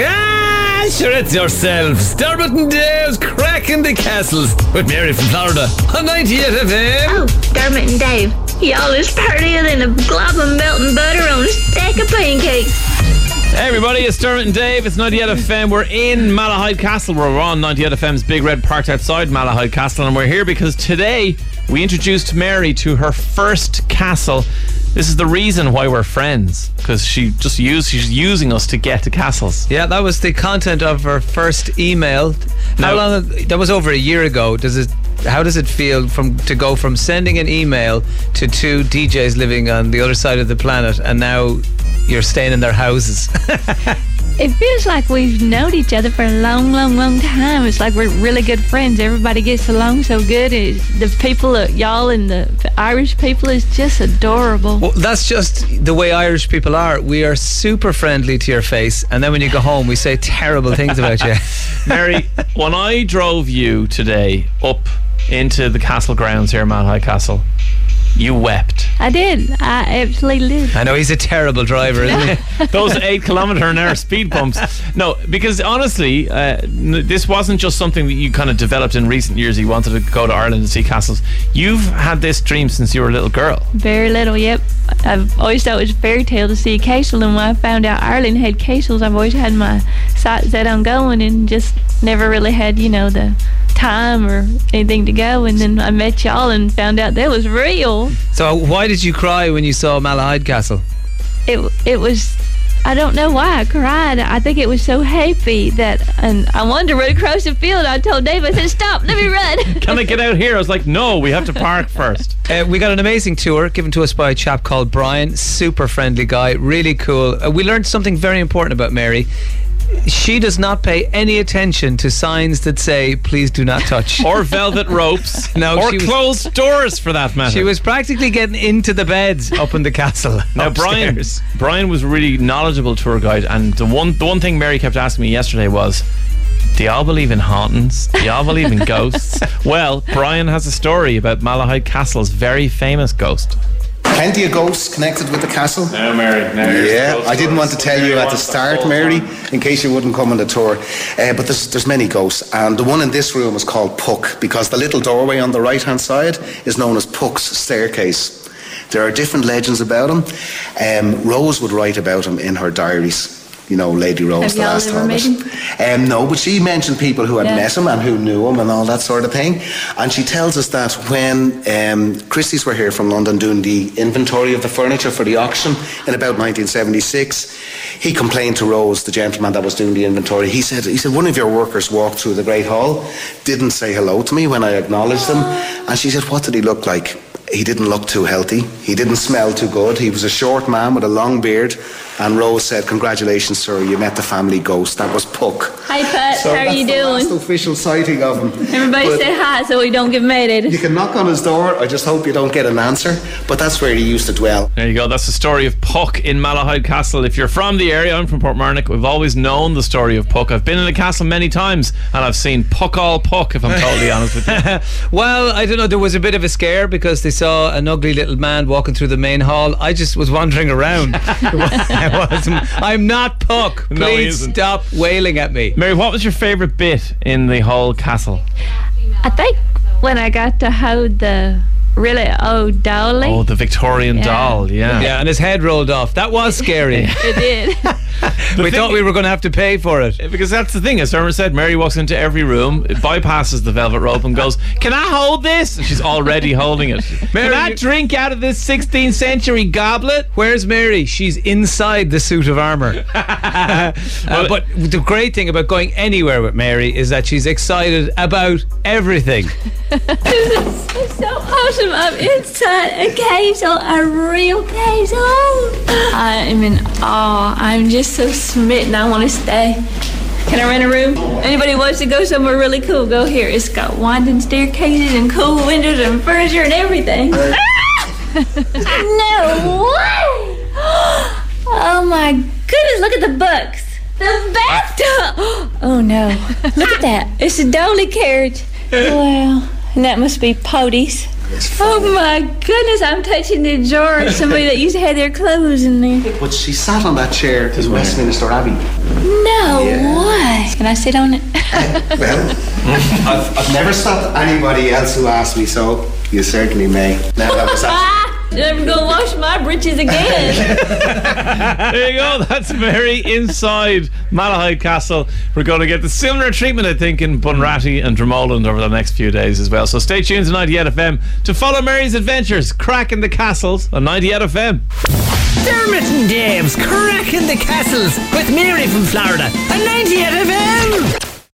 Ah, sure, it's yourselves. Dermot and Dave's cracking the castles with Mary from Florida on 98 FM. Oh, Dermot and Dave, y'all is prettier than a glob of melting butter on a stack of pancakes. Hey everybody, it's Dermot and Dave. It's 98 FM. We're in Malahide Castle. We're on 98 FM's Big Red parked outside Malahide Castle, and we're here because today we introduced Mary to her first castle. This is the reason why we're friends because she just used she's using us to get to castles. Yeah, that was the content of her first email. How long? That was over a year ago. Does it? How does it feel from to go from sending an email to two DJs living on the other side of the planet, and now you're staying in their houses? It feels like we've known each other for a long, long, long time. It's like we're really good friends. Everybody gets along so good. It's, the people, uh, y'all and the Irish people, is just adorable. well, that's just the way Irish people are. We are super friendly to your face, and then when you go home, we say terrible things about you. Mary, when I drove you today up into the castle grounds here, Malahide Castle, you wept. I did. I absolutely did. I know he's a terrible driver, isn't he? Those eight kilometer an hour speed bumps. No, because honestly, uh, n- this wasn't just something that you kind of developed in recent years. You wanted to go to Ireland and see castles. You've had this dream since you were a little girl. Very little, yep. I've always thought it was a fairy tale to see a castle, and when I found out Ireland had castles, I've always had my sights set on going and just never really had, you know, the time or anything to go. And then I met y'all and found out that was real. So why did you cry when you saw Malahide Castle? It it was. I don't know why I cried. I think it was so happy that, and I wanted to run across the field. I told Dave, I said, "Stop, let me run." Can I get out here? I was like, no, we have to park first. Uh, we got an amazing tour given to us by a chap called Brian. Super friendly guy, really cool. Uh, we learned something very important about Mary. She does not pay any attention to signs that say "Please do not touch." Or velvet ropes. No, or she was- closed doors for that matter. She was practically getting into the beds up in the castle. Now Brian. Brian was really knowledgeable tour guide, and the one the one thing Mary kept asking me yesterday was, "Do y'all believe in hauntings? Do y'all believe in ghosts?" well, Brian has a story about Malahide Castle's very famous ghost. Plenty of ghosts connected with the castle. Now, Mary. Now Yeah, I didn't want to tell you at the start, Mary, in case you wouldn't come on the tour. Uh, but there's, there's many ghosts, and the one in this room is called Puck because the little doorway on the right hand side is known as Puck's staircase. There are different legends about him. Um, Rose would write about him in her diaries. You know, Lady Rose, the last Talbot. Um, no, but she mentioned people who had Yeah. met him and who knew him and all that sort of thing. And she tells us that when um, Christie's were here from London doing the inventory of the furniture for the auction in about 1976, he complained to Rose, the gentleman that was doing the inventory. He said, he said, one of your workers walked through the Great Hall, didn't say hello to me when I acknowledged him. And she said, what did he look like? He didn't look too healthy. He didn't smell too good. He was a short man with a long beard. And Rose said, Congratulations, sir, you met the family ghost. That was Puck. Hi, Pat. So How are you the last doing? official sighting of him. Everybody But say hi so we don't get mad at us. You can knock on his door. I just hope you don't get an answer. But that's where he used to dwell. There you go. That's the story of Puck in Malahide Castle. If you're from the area, I'm from Portmarnock. We've always known the story of Puck. I've been in the castle many times, and I've seen Puck all Puck. If I'm totally honest with you. Well, I don't know. There was a bit of a scare because they saw an ugly little man walking through the main hall. I just was wandering around. I wasn't- I'm not Puck. No, he Please isn't. stop wailing at me. Mary, what was your favourite bit in the whole castle? I think when I got to hold the really Oh, dolly, Oh, the Victorian Yeah. doll. Yeah. Yeah, and his head rolled off. That was scary. it did. we thought we were going to have to pay for it. Because that's the thing, as Irma said, Mary walks into every room, it bypasses the velvet rope, and goes, "Can I hold this?" And she's already holding it. Mary, Can I drink out of this 16th century goblet? Where's Mary? She's inside the suit of armour. Uh, but the great thing about going anywhere with Mary is that she's excited about everything. It's so I'm inside a castle, a real castle. Oh. I am in awe. I'm just so smitten. I want to stay. Can I rent a room? Anybody wants to go somewhere really cool, go here. It's got winding staircases and cool windows and furniture and everything. no way! Oh my goodness, look at the books. The bathtub! Oh no. Look at that. It's a dolly carriage. Wow. And that must be Podie's. Oh my goodness, I'm touching the jar of somebody that used to have their clothes in there. But she sat on that chair in Westminster Abbey. No what? Can I sit on it? Well, I've, I've never stopped anybody else who asked me, so you certainly may. Now that was actually. Never gonna wash my britches again. There you go. That's Mary inside Malahide Castle. We're going to get the similar treatment, I think, in Bunratty and Dromoland over the next few days as well. So stay tuned to 98 FM to follow Mary's adventures, cracking the castles on 98 FM. Dermot and Dave's cracking the castles with Mary from Florida and 98 FM.